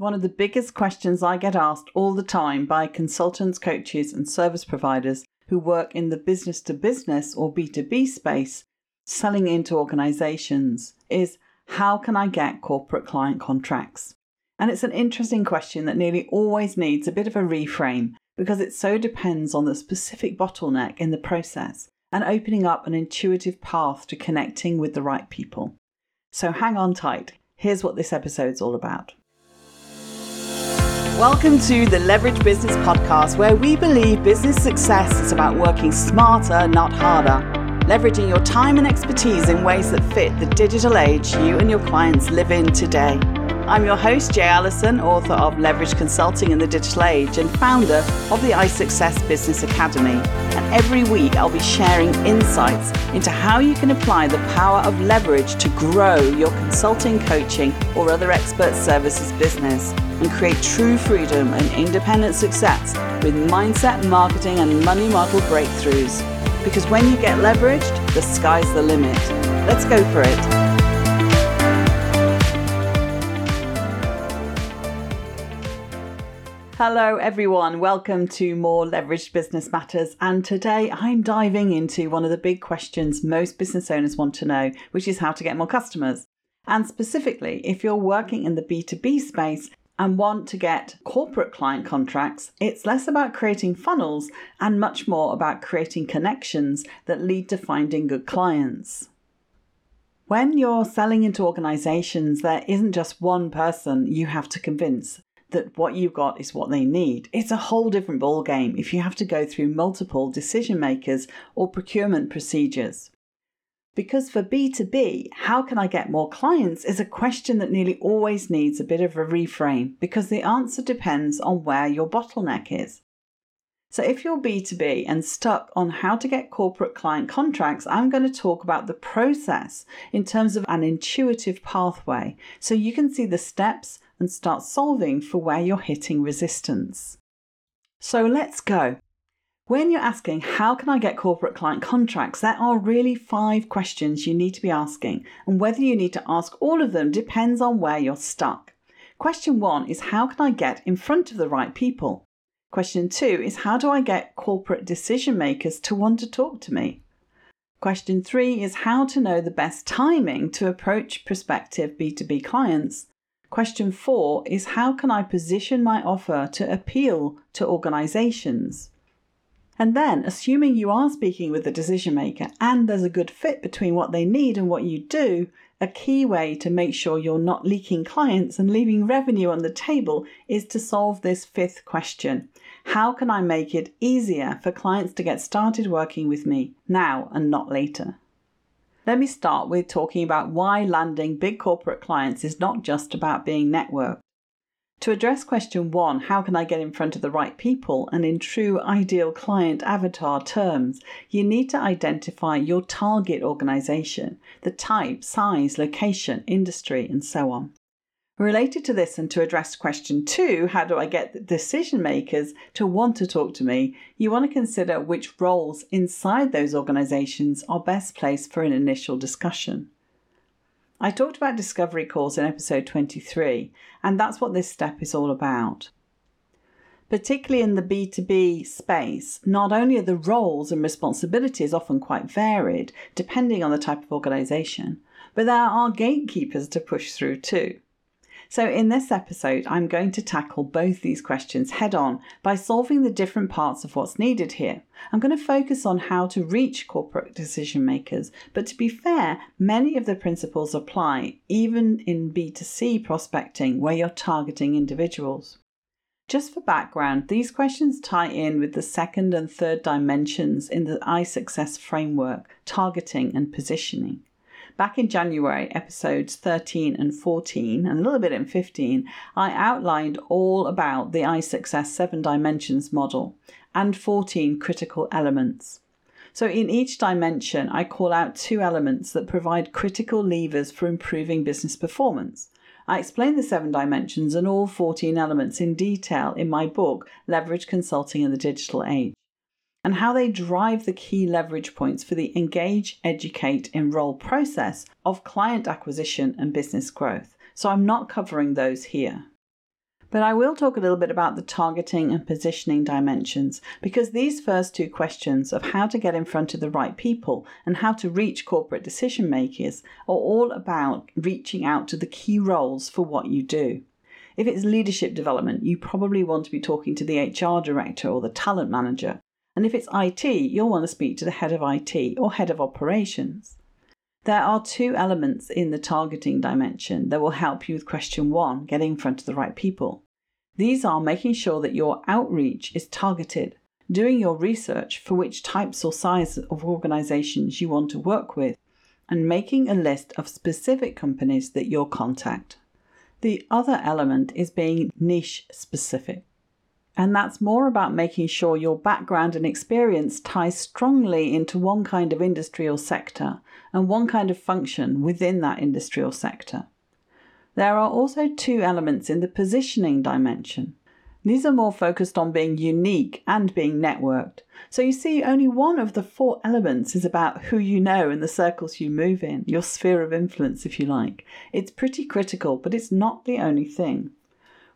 One of the biggest questions I get asked all the time by consultants, coaches, and service providers who work in the business to business or B2B space, selling into organizations, is how can I get corporate client contracts? And it's an interesting question that nearly always needs a bit of a reframe because it so depends on the specific bottleneck in the process and opening up an intuitive path to connecting with the right people. So hang on tight. Here's what this episode's all about. Welcome to the Leverage Business Podcast, where we believe business success is about working smarter, not harder, leveraging your time and expertise in ways that fit the digital age you and your clients live in today. I'm your host, Jay Allyson, author of Leverage Consulting in the Digital Age and founder of the iSuccess Business Academy. And every week I'll be sharing insights into how you can apply the power of leverage to grow your consulting, coaching, or other expert services business and create true freedom and independent success with mindset, marketing, and money model breakthroughs. Because when you get leveraged, the sky's the limit. Let's go for it. Hello, everyone. Welcome to more Leveraged Business Matters. And today I'm diving into one of the big questions most business owners want to know, which is how to get more customers. And specifically, if you're working in the B2B space and want to get corporate client contracts, it's less about creating funnels and much more about creating connections that lead to finding good clients. When you're selling into organizations, there isn't just one person you have to convince that what you've got is what they need. It's a whole different ballgame if you have to go through multiple decision makers or procurement procedures. Because for B2B, how can I get more clients is a question that nearly always needs a bit of a reframe because the answer depends on where your bottleneck is. So, if you're B2B and stuck on how to get corporate client contracts, I'm going to talk about the process in terms of an intuitive pathway so you can see the steps and start solving for where you're hitting resistance. So let's go. When you're asking, how can I get corporate client contracts, there are really five questions you need to be asking, and whether you need to ask all of them depends on where you're stuck. Question one is, how can I get in front of the right people? Question two is, how do I get corporate decision makers to want to talk to me? Question three is, how to know the best timing to approach prospective B2B clients? Question four is how can I position my offer to appeal to organizations? And then, assuming you are speaking with the decision maker and there's a good fit between what they need and what you do, a key way to make sure you're not leaking clients and leaving revenue on the table is to solve this fifth question How can I make it easier for clients to get started working with me now and not later? Let me start with talking about why landing big corporate clients is not just about being networked. To address question one, how can I get in front of the right people, and in true ideal client avatar terms, you need to identify your target organization, the type, size, location, industry, and so on. Related to this, and to address question two, how do I get decision makers to want to talk to me? You want to consider which roles inside those organizations are best placed for an initial discussion. I talked about discovery calls in episode 23, and that's what this step is all about. Particularly in the B2B space, not only are the roles and responsibilities often quite varied, depending on the type of organization, but there are gatekeepers to push through too. So, in this episode, I'm going to tackle both these questions head on by solving the different parts of what's needed here. I'm going to focus on how to reach corporate decision makers, but to be fair, many of the principles apply even in B2C prospecting where you're targeting individuals. Just for background, these questions tie in with the second and third dimensions in the iSuccess framework, targeting and positioning back in January, episodes 13 and 14, and a little bit in 15, I outlined all about the iSuccess 7 dimensions model and 14 critical elements. So, in each dimension, I call out two elements that provide critical levers for improving business performance. I explain the seven dimensions and all 14 elements in detail in my book, Leverage Consulting in the Digital Age and how they drive the key leverage points for the engage, educate, enroll process of client acquisition and business growth. So I'm not covering those here. But I will talk a little bit about the targeting and positioning dimensions because these first two questions of how to get in front of the right people and how to reach corporate decision makers are all about reaching out to the key roles for what you do. If it's leadership development, you probably want to be talking to the HR director or the talent manager. And if it's IT, you'll want to speak to the head of IT or head of operations. There are two elements in the targeting dimension that will help you with question one getting in front of the right people. These are making sure that your outreach is targeted, doing your research for which types or size of organizations you want to work with, and making a list of specific companies that you'll contact. The other element is being niche specific. And that's more about making sure your background and experience ties strongly into one kind of industry or sector and one kind of function within that industry or sector. There are also two elements in the positioning dimension. These are more focused on being unique and being networked. So you see, only one of the four elements is about who you know and the circles you move in, your sphere of influence, if you like. It's pretty critical, but it's not the only thing.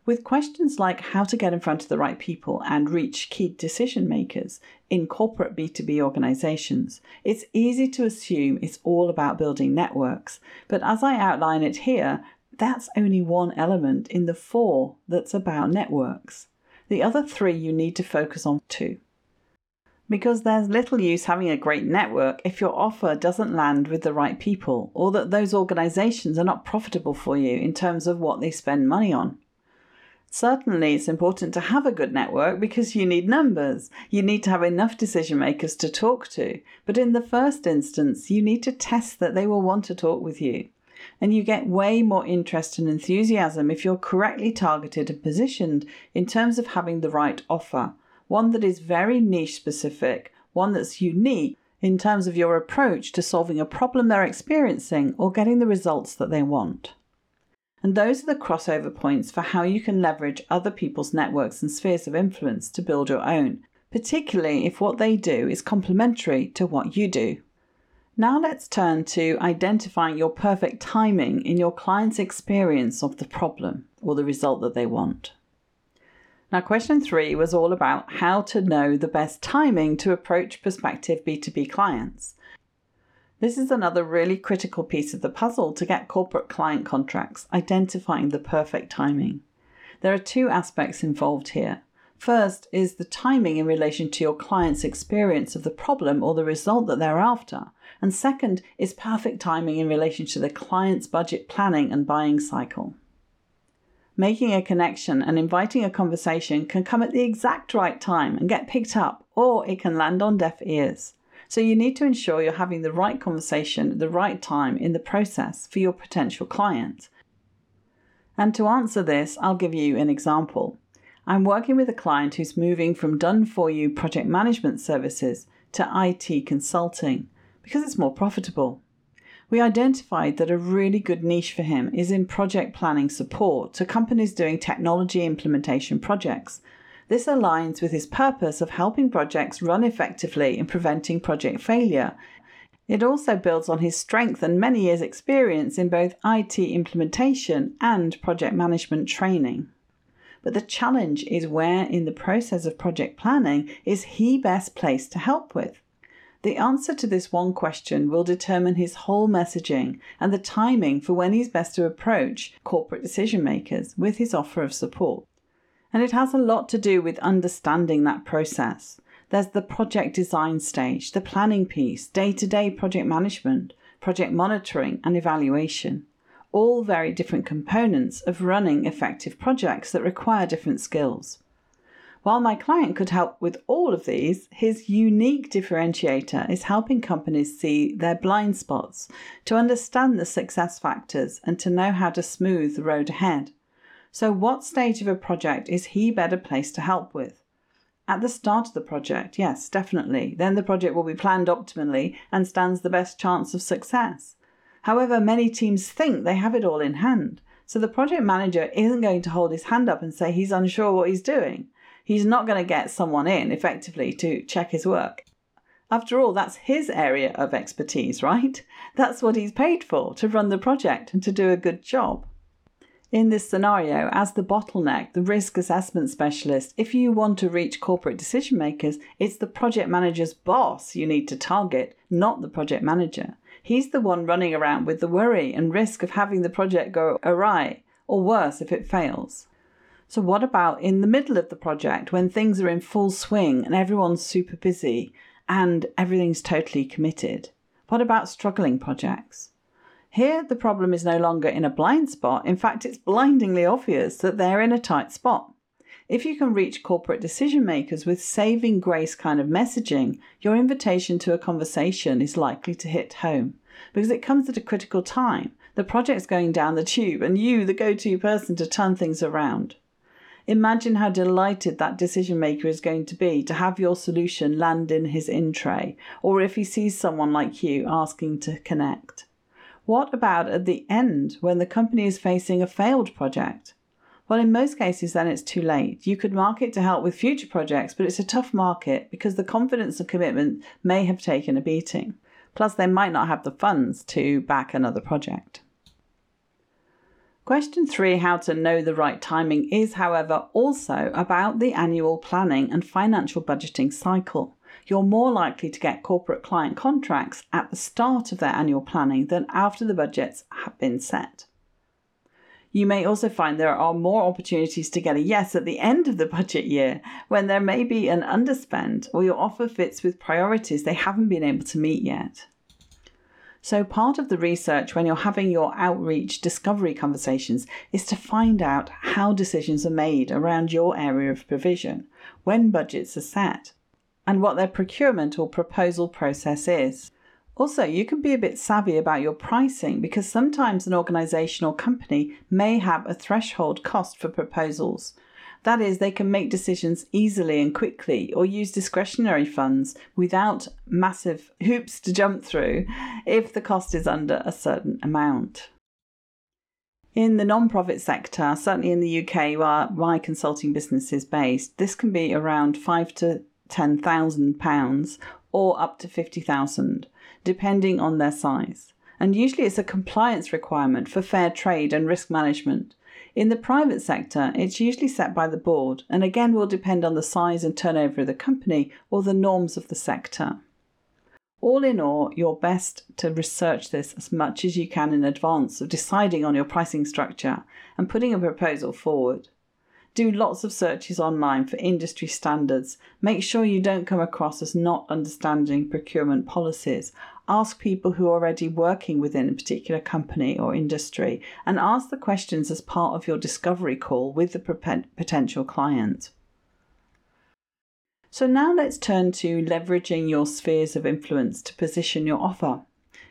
With questions like how to get in front of the right people and reach key decision makers in corporate B2B organizations, it's easy to assume it's all about building networks. But as I outline it here, that's only one element in the four that's about networks. The other three you need to focus on too. Because there's little use having a great network if your offer doesn't land with the right people or that those organizations are not profitable for you in terms of what they spend money on. Certainly, it's important to have a good network because you need numbers. You need to have enough decision makers to talk to. But in the first instance, you need to test that they will want to talk with you. And you get way more interest and enthusiasm if you're correctly targeted and positioned in terms of having the right offer, one that is very niche specific, one that's unique in terms of your approach to solving a problem they're experiencing or getting the results that they want. And those are the crossover points for how you can leverage other people's networks and spheres of influence to build your own, particularly if what they do is complementary to what you do. Now let's turn to identifying your perfect timing in your client's experience of the problem or the result that they want. Now, question three was all about how to know the best timing to approach prospective B2B clients. This is another really critical piece of the puzzle to get corporate client contracts, identifying the perfect timing. There are two aspects involved here. First is the timing in relation to your client's experience of the problem or the result that they're after. And second is perfect timing in relation to the client's budget planning and buying cycle. Making a connection and inviting a conversation can come at the exact right time and get picked up, or it can land on deaf ears. So you need to ensure you're having the right conversation at the right time in the process for your potential client. And to answer this, I'll give you an example. I'm working with a client who's moving from done for you project management services to IT consulting because it's more profitable. We identified that a really good niche for him is in project planning support to companies doing technology implementation projects this aligns with his purpose of helping projects run effectively and preventing project failure. It also builds on his strength and many years' experience in both IT implementation and project management training. But the challenge is where in the process of project planning is he best placed to help with? The answer to this one question will determine his whole messaging and the timing for when he's best to approach corporate decision makers with his offer of support. And it has a lot to do with understanding that process. There's the project design stage, the planning piece, day to day project management, project monitoring, and evaluation. All very different components of running effective projects that require different skills. While my client could help with all of these, his unique differentiator is helping companies see their blind spots, to understand the success factors, and to know how to smooth the road ahead. So, what stage of a project is he better placed to help with? At the start of the project, yes, definitely. Then the project will be planned optimally and stands the best chance of success. However, many teams think they have it all in hand. So the project manager isn't going to hold his hand up and say he's unsure what he's doing. He's not going to get someone in effectively to check his work. After all, that's his area of expertise, right? That's what he's paid for to run the project and to do a good job. In this scenario, as the bottleneck, the risk assessment specialist, if you want to reach corporate decision makers, it's the project manager's boss you need to target, not the project manager. He's the one running around with the worry and risk of having the project go awry, or worse if it fails. So, what about in the middle of the project when things are in full swing and everyone's super busy and everything's totally committed? What about struggling projects? Here, the problem is no longer in a blind spot. In fact, it's blindingly obvious that they're in a tight spot. If you can reach corporate decision makers with saving grace kind of messaging, your invitation to a conversation is likely to hit home because it comes at a critical time. The project's going down the tube, and you, the go to person to turn things around. Imagine how delighted that decision maker is going to be to have your solution land in his in tray, or if he sees someone like you asking to connect. What about at the end when the company is facing a failed project? Well, in most cases, then it's too late. You could market to help with future projects, but it's a tough market because the confidence and commitment may have taken a beating. Plus, they might not have the funds to back another project. Question three, how to know the right timing, is, however, also about the annual planning and financial budgeting cycle. You're more likely to get corporate client contracts at the start of their annual planning than after the budgets have been set. You may also find there are more opportunities to get a yes at the end of the budget year when there may be an underspend or your offer fits with priorities they haven't been able to meet yet. So, part of the research when you're having your outreach discovery conversations is to find out how decisions are made around your area of provision, when budgets are set, and what their procurement or proposal process is. Also, you can be a bit savvy about your pricing because sometimes an organization or company may have a threshold cost for proposals that is, they can make decisions easily and quickly or use discretionary funds without massive hoops to jump through if the cost is under a certain amount. In the non-profit sector, certainly in the UK where my consulting business is based, this can be around five to ten thousand pounds or up to fifty thousand, depending on their size. And usually it's a compliance requirement for fair trade and risk management. In the private sector, it's usually set by the board and again will depend on the size and turnover of the company or the norms of the sector. All in all, you're best to research this as much as you can in advance of deciding on your pricing structure and putting a proposal forward. Do lots of searches online for industry standards. Make sure you don't come across as not understanding procurement policies. Ask people who are already working within a particular company or industry and ask the questions as part of your discovery call with the potential client. So now let's turn to leveraging your spheres of influence to position your offer.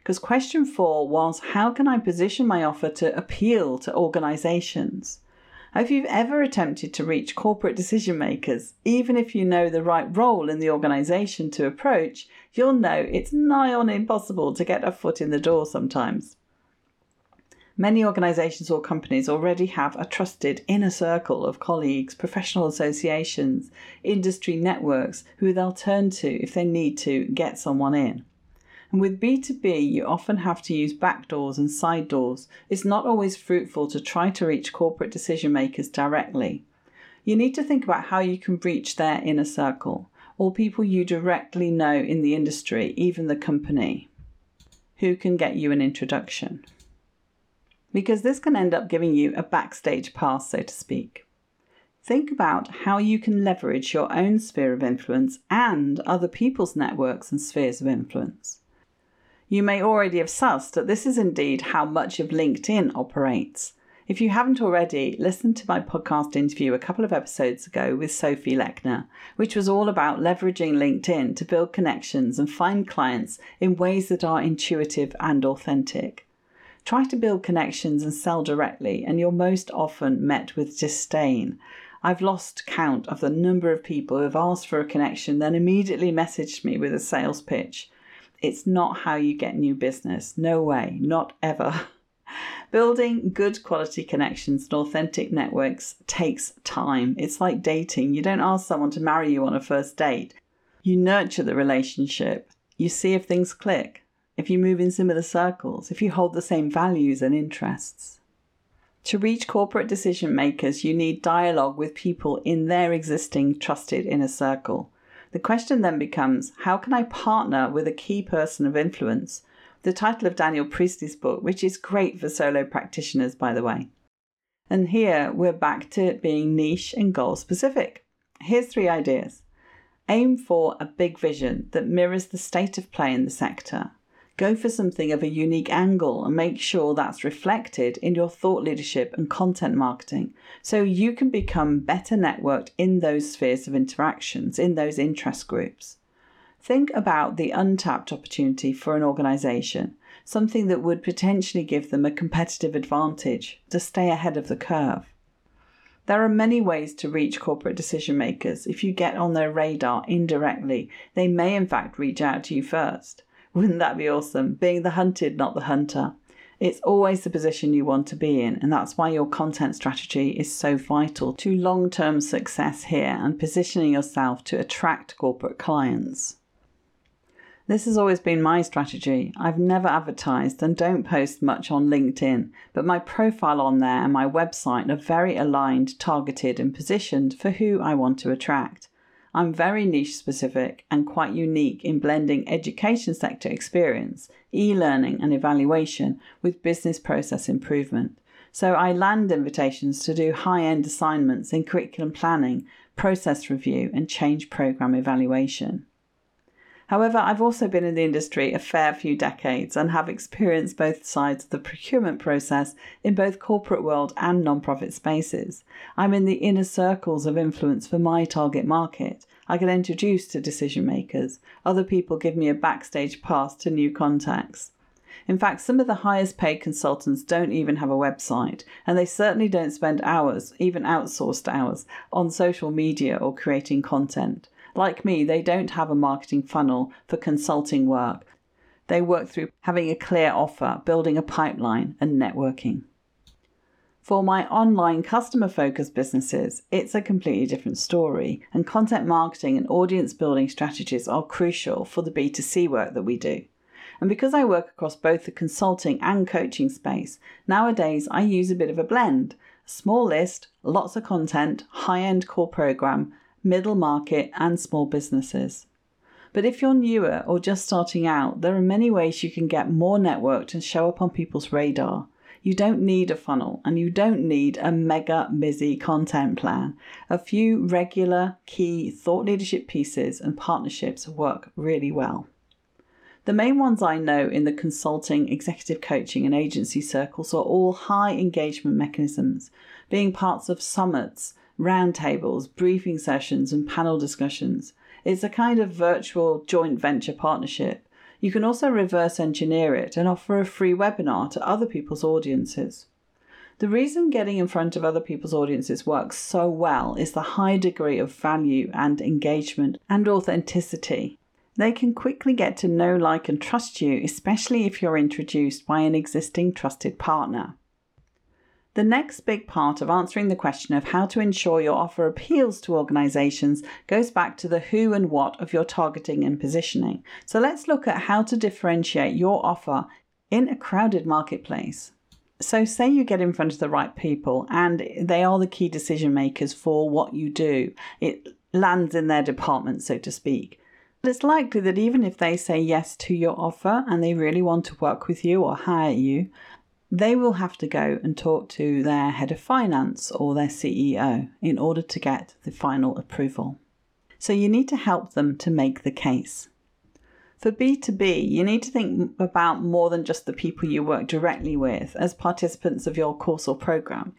Because question four was how can I position my offer to appeal to organizations? If you've ever attempted to reach corporate decision makers, even if you know the right role in the organization to approach, you'll know it's nigh on impossible to get a foot in the door sometimes. Many organizations or companies already have a trusted inner circle of colleagues, professional associations, industry networks who they'll turn to if they need to get someone in. And with B2B, you often have to use back doors and side doors. It's not always fruitful to try to reach corporate decision makers directly. You need to think about how you can reach their inner circle, or people you directly know in the industry, even the company, who can get you an introduction. Because this can end up giving you a backstage pass, so to speak. Think about how you can leverage your own sphere of influence and other people's networks and spheres of influence. You may already have sussed that this is indeed how much of LinkedIn operates. If you haven't already, listen to my podcast interview a couple of episodes ago with Sophie Lechner, which was all about leveraging LinkedIn to build connections and find clients in ways that are intuitive and authentic. Try to build connections and sell directly, and you're most often met with disdain. I've lost count of the number of people who have asked for a connection, then immediately messaged me with a sales pitch. It's not how you get new business. No way, not ever. Building good quality connections and authentic networks takes time. It's like dating. You don't ask someone to marry you on a first date. You nurture the relationship. You see if things click, if you move in similar circles, if you hold the same values and interests. To reach corporate decision makers, you need dialogue with people in their existing trusted inner circle. The question then becomes how can I partner with a key person of influence? The title of Daniel Priestley's book, which is great for solo practitioners, by the way. And here we're back to being niche and goal specific. Here's three ideas aim for a big vision that mirrors the state of play in the sector Go for something of a unique angle and make sure that's reflected in your thought leadership and content marketing so you can become better networked in those spheres of interactions, in those interest groups. Think about the untapped opportunity for an organization, something that would potentially give them a competitive advantage to stay ahead of the curve. There are many ways to reach corporate decision makers. If you get on their radar indirectly, they may in fact reach out to you first. Wouldn't that be awesome? Being the hunted, not the hunter. It's always the position you want to be in, and that's why your content strategy is so vital to long term success here and positioning yourself to attract corporate clients. This has always been my strategy. I've never advertised and don't post much on LinkedIn, but my profile on there and my website are very aligned, targeted, and positioned for who I want to attract. I'm very niche specific and quite unique in blending education sector experience, e learning, and evaluation with business process improvement. So I land invitations to do high end assignments in curriculum planning, process review, and change program evaluation. However, I've also been in the industry a fair few decades and have experienced both sides of the procurement process in both corporate world and non-profit spaces. I'm in the inner circles of influence for my target market. I get introduced to decision makers. Other people give me a backstage pass to new contacts. In fact, some of the highest paid consultants don't even have a website, and they certainly don't spend hours, even outsourced hours, on social media or creating content. Like me, they don't have a marketing funnel for consulting work. They work through having a clear offer, building a pipeline, and networking. For my online customer focused businesses, it's a completely different story, and content marketing and audience building strategies are crucial for the B2C work that we do. And because I work across both the consulting and coaching space, nowadays I use a bit of a blend. A small list, lots of content, high end core program, middle market, and small businesses. But if you're newer or just starting out, there are many ways you can get more networked and show up on people's radar. You don't need a funnel and you don't need a mega busy content plan. A few regular key thought leadership pieces and partnerships work really well. The main ones I know in the consulting, executive coaching, and agency circles are all high engagement mechanisms, being parts of summits, roundtables, briefing sessions, and panel discussions. It's a kind of virtual joint venture partnership. You can also reverse engineer it and offer a free webinar to other people's audiences. The reason getting in front of other people's audiences works so well is the high degree of value and engagement and authenticity. They can quickly get to know, like, and trust you, especially if you're introduced by an existing trusted partner. The next big part of answering the question of how to ensure your offer appeals to organizations goes back to the who and what of your targeting and positioning. So let's look at how to differentiate your offer in a crowded marketplace. So, say you get in front of the right people and they are the key decision makers for what you do, it lands in their department, so to speak. It's likely that even if they say yes to your offer and they really want to work with you or hire you, they will have to go and talk to their head of finance or their CEO in order to get the final approval. So you need to help them to make the case. For B2B, you need to think about more than just the people you work directly with as participants of your course or program.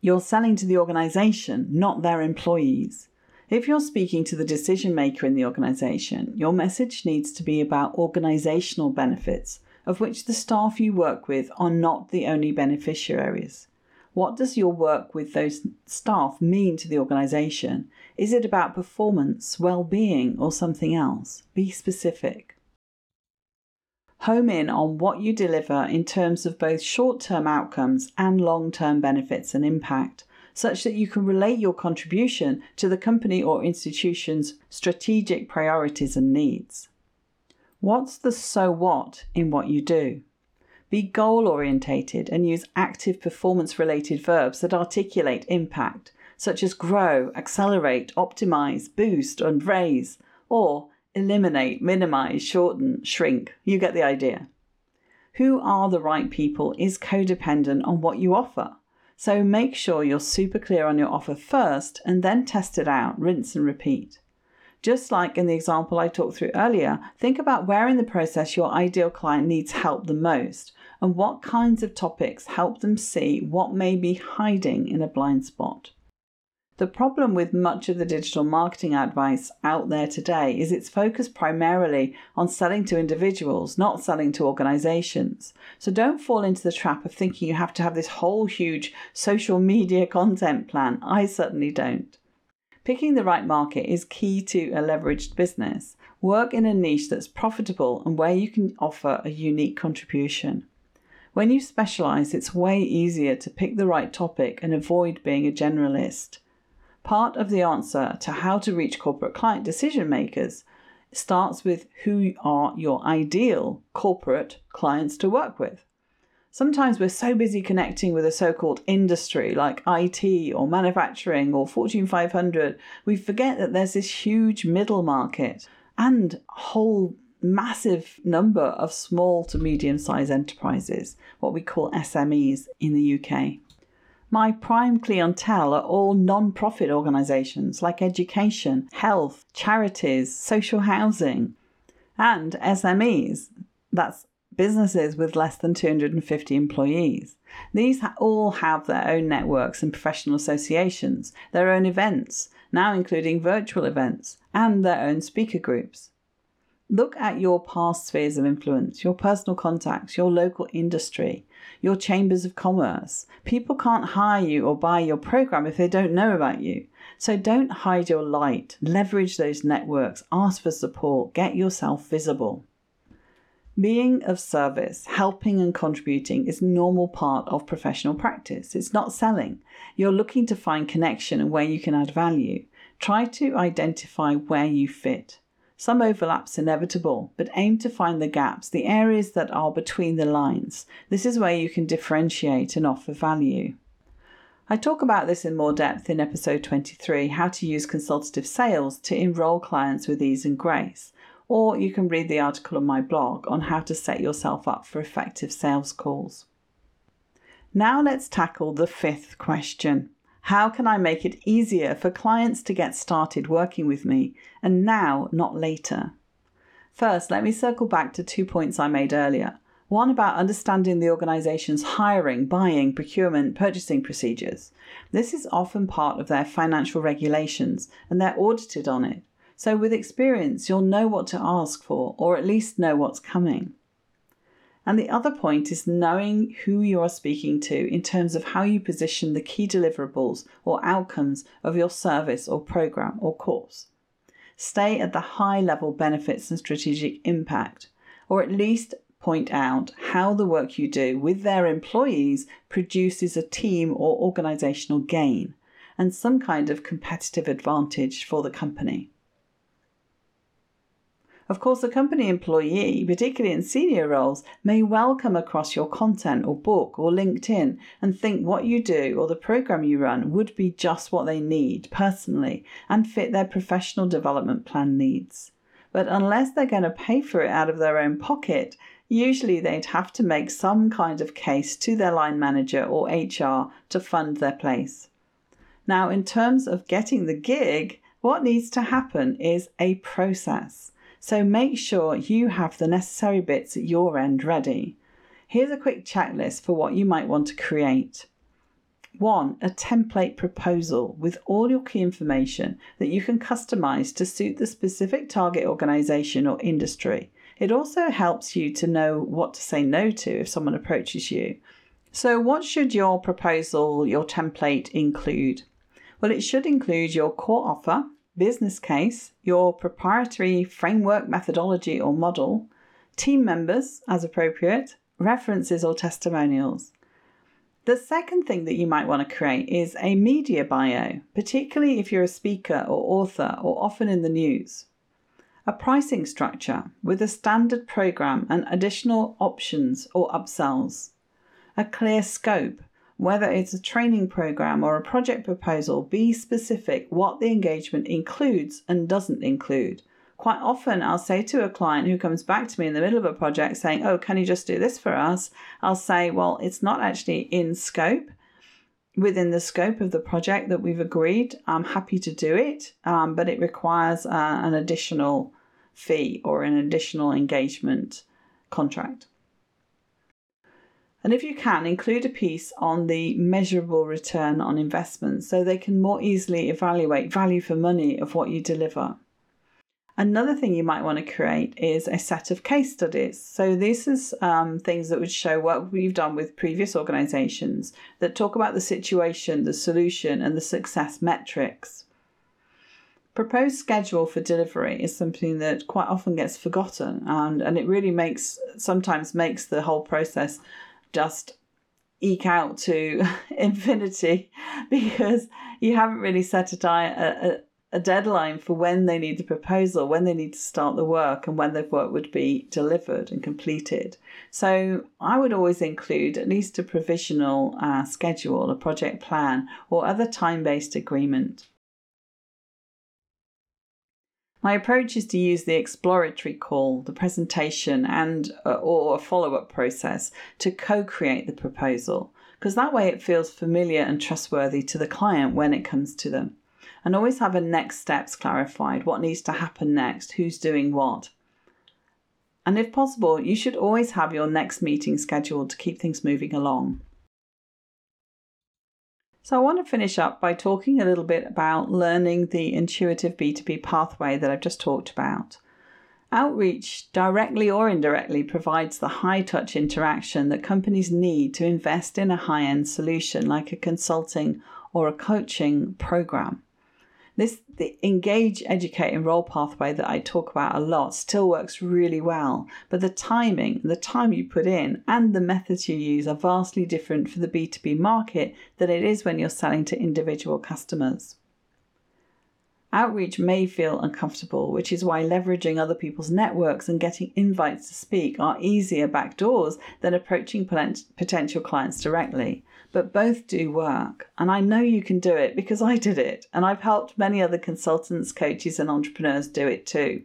You're selling to the organization, not their employees. If you're speaking to the decision maker in the organization, your message needs to be about organizational benefits of which the staff you work with are not the only beneficiaries. What does your work with those staff mean to the organisation? Is it about performance, well being, or something else? Be specific. Home in on what you deliver in terms of both short term outcomes and long term benefits and impact, such that you can relate your contribution to the company or institution's strategic priorities and needs. What's the so what in what you do? Be goal orientated and use active performance related verbs that articulate impact, such as grow, accelerate, optimize, boost, and raise, or eliminate, minimize, shorten, shrink. You get the idea. Who are the right people is codependent on what you offer. So make sure you're super clear on your offer first and then test it out, rinse and repeat. Just like in the example I talked through earlier, think about where in the process your ideal client needs help the most and what kinds of topics help them see what may be hiding in a blind spot. The problem with much of the digital marketing advice out there today is it's focused primarily on selling to individuals, not selling to organizations. So don't fall into the trap of thinking you have to have this whole huge social media content plan. I certainly don't. Picking the right market is key to a leveraged business. Work in a niche that's profitable and where you can offer a unique contribution. When you specialize, it's way easier to pick the right topic and avoid being a generalist. Part of the answer to how to reach corporate client decision makers starts with who are your ideal corporate clients to work with. Sometimes we're so busy connecting with a so called industry like IT or manufacturing or Fortune 500, we forget that there's this huge middle market and a whole massive number of small to medium sized enterprises, what we call SMEs in the UK. My prime clientele are all non profit organisations like education, health, charities, social housing, and SMEs. That's businesses with less than 250 employees. These all have their own networks and professional associations, their own events, now including virtual events, and their own speaker groups. Look at your past spheres of influence, your personal contacts, your local industry, your chambers of commerce. People can't hire you or buy your program if they don't know about you. So don't hide your light, leverage those networks, ask for support, get yourself visible. Being of service, helping and contributing is normal part of professional practice. It's not selling. You're looking to find connection and where you can add value. Try to identify where you fit. Some overlap's inevitable, but aim to find the gaps, the areas that are between the lines. This is where you can differentiate and offer value. I talk about this in more depth in episode 23 how to use consultative sales to enroll clients with ease and grace or you can read the article on my blog on how to set yourself up for effective sales calls. Now let's tackle the fifth question. How can I make it easier for clients to get started working with me and now, not later? First, let me circle back to two points I made earlier. One about understanding the organization's hiring, buying, procurement, purchasing procedures. This is often part of their financial regulations and they're audited on it. So, with experience, you'll know what to ask for, or at least know what's coming. And the other point is knowing who you are speaking to in terms of how you position the key deliverables or outcomes of your service or program or course. Stay at the high level benefits and strategic impact, or at least point out how the work you do with their employees produces a team or organizational gain and some kind of competitive advantage for the company. Of course, a company employee, particularly in senior roles, may well come across your content or book or LinkedIn and think what you do or the program you run would be just what they need personally and fit their professional development plan needs. But unless they're going to pay for it out of their own pocket, usually they'd have to make some kind of case to their line manager or HR to fund their place. Now, in terms of getting the gig, what needs to happen is a process. So make sure you have the necessary bits at your end ready. Here's a quick checklist for what you might want to create. One, a template proposal with all your key information that you can customize to suit the specific target organization or industry. It also helps you to know what to say no to if someone approaches you. So, what should your proposal, your template include? Well, it should include your core offer, business case, your proprietary framework, methodology, or model, team members as appropriate, references or testimonials. The second thing that you might want to create is a media bio, particularly if you're a speaker or author or often in the news. A pricing structure with a standard program and additional options or upsells. A clear scope, whether it's a training program or a project proposal, be specific what the engagement includes and doesn't include. Quite often, I'll say to a client who comes back to me in the middle of a project saying, Oh, can you just do this for us? I'll say, Well, it's not actually in scope within the scope of the project that we've agreed, I'm happy to do it, um, but it requires uh, an additional fee or an additional engagement contract. And if you can, include a piece on the measurable return on investment so they can more easily evaluate value for money of what you deliver. Another thing you might want to create is a set of case studies. So, this is um, things that would show what we've done with previous organizations that talk about the situation, the solution, and the success metrics. Proposed schedule for delivery is something that quite often gets forgotten, and, and it really makes sometimes makes the whole process just eke out to infinity because you haven't really set a, di- a, a deadline for when they need the proposal, when they need to start the work, and when the work would be delivered and completed. So I would always include at least a provisional uh, schedule, a project plan, or other time based agreement. My approach is to use the exploratory call, the presentation, and uh, or a follow up process to co create the proposal, because that way it feels familiar and trustworthy to the client when it comes to them and always have a next steps clarified what needs to happen next, who's doing what. And if possible, you should always have your next meeting scheduled to keep things moving along. So, I want to finish up by talking a little bit about learning the intuitive B2B pathway that I've just talked about. Outreach, directly or indirectly, provides the high touch interaction that companies need to invest in a high end solution like a consulting or a coaching program. This the engage, educate, enroll pathway that I talk about a lot still works really well, but the timing, the time you put in, and the methods you use are vastly different for the B2B market than it is when you're selling to individual customers. Outreach may feel uncomfortable, which is why leveraging other people's networks and getting invites to speak are easier back doors than approaching potential clients directly but both do work. And I know you can do it because I did it, and I've helped many other consultants, coaches, and entrepreneurs do it too.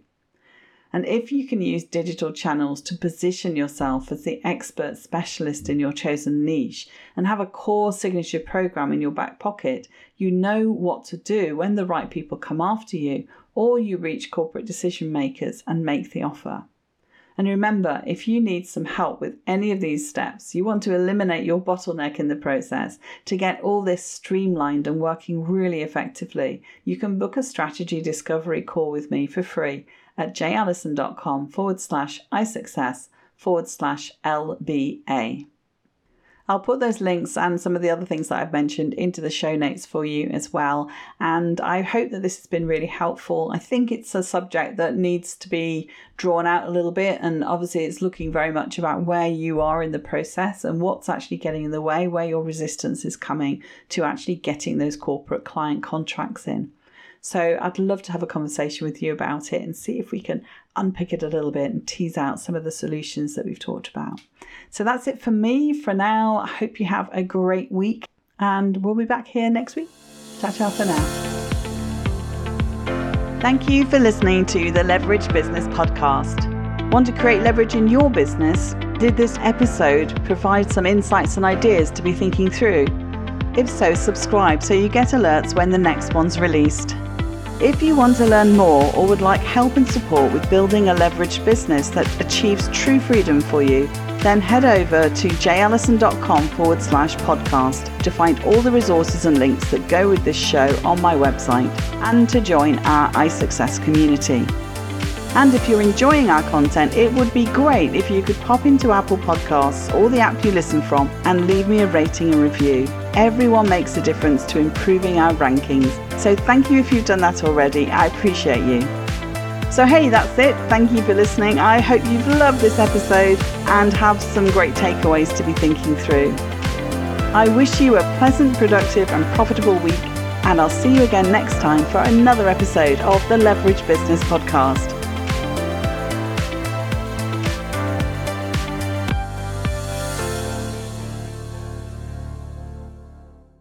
And if you can use digital channels to position yourself as the expert specialist in your chosen niche and have a core signature program in your back pocket, you know what to do when the right people come after you or you reach corporate decision makers and make the offer. And remember, if you need some help with any of these steps, you want to eliminate your bottleneck in the process to get all this streamlined and working really effectively, you can book a strategy discovery call with me for free at jayallyson.com forward slash iSuccess forward slash LBA. I'll put those links and some of the other things that I've mentioned into the show notes for you as well. And I hope that this has been really helpful. I think it's a subject that needs to be drawn out a little bit. And obviously, it's looking very much about where you are in the process and what's actually getting in the way, where your resistance is coming to actually getting those corporate client contracts in. So I'd love to have a conversation with you about it and see if we can unpick it a little bit and tease out some of the solutions that we've talked about. So that's it for me for now. I hope you have a great week and we'll be back here next week. Ciao, ciao for now. Thank you for listening to the Leverage Business Podcast. Want to create leverage in your business? Did this episode provide some insights and ideas to be thinking through? If so, subscribe so you get alerts when the next one's released. If you want to learn more or would like help and support with building a leveraged business that achieves true freedom for you, then head over to jayallyson.com forward slash podcast to find all the resources and links that go with this show on my website and to join our iSuccess community. And if you're enjoying our content, it would be great if you could pop into Apple Podcasts or the app you listen from and leave me a rating and review. Everyone makes a difference to improving our rankings. So thank you if you've done that already. I appreciate you. So, hey, that's it. Thank you for listening. I hope you've loved this episode and have some great takeaways to be thinking through. I wish you a pleasant, productive, and profitable week, and I'll see you again next time for another episode of the Leverage Business Podcast.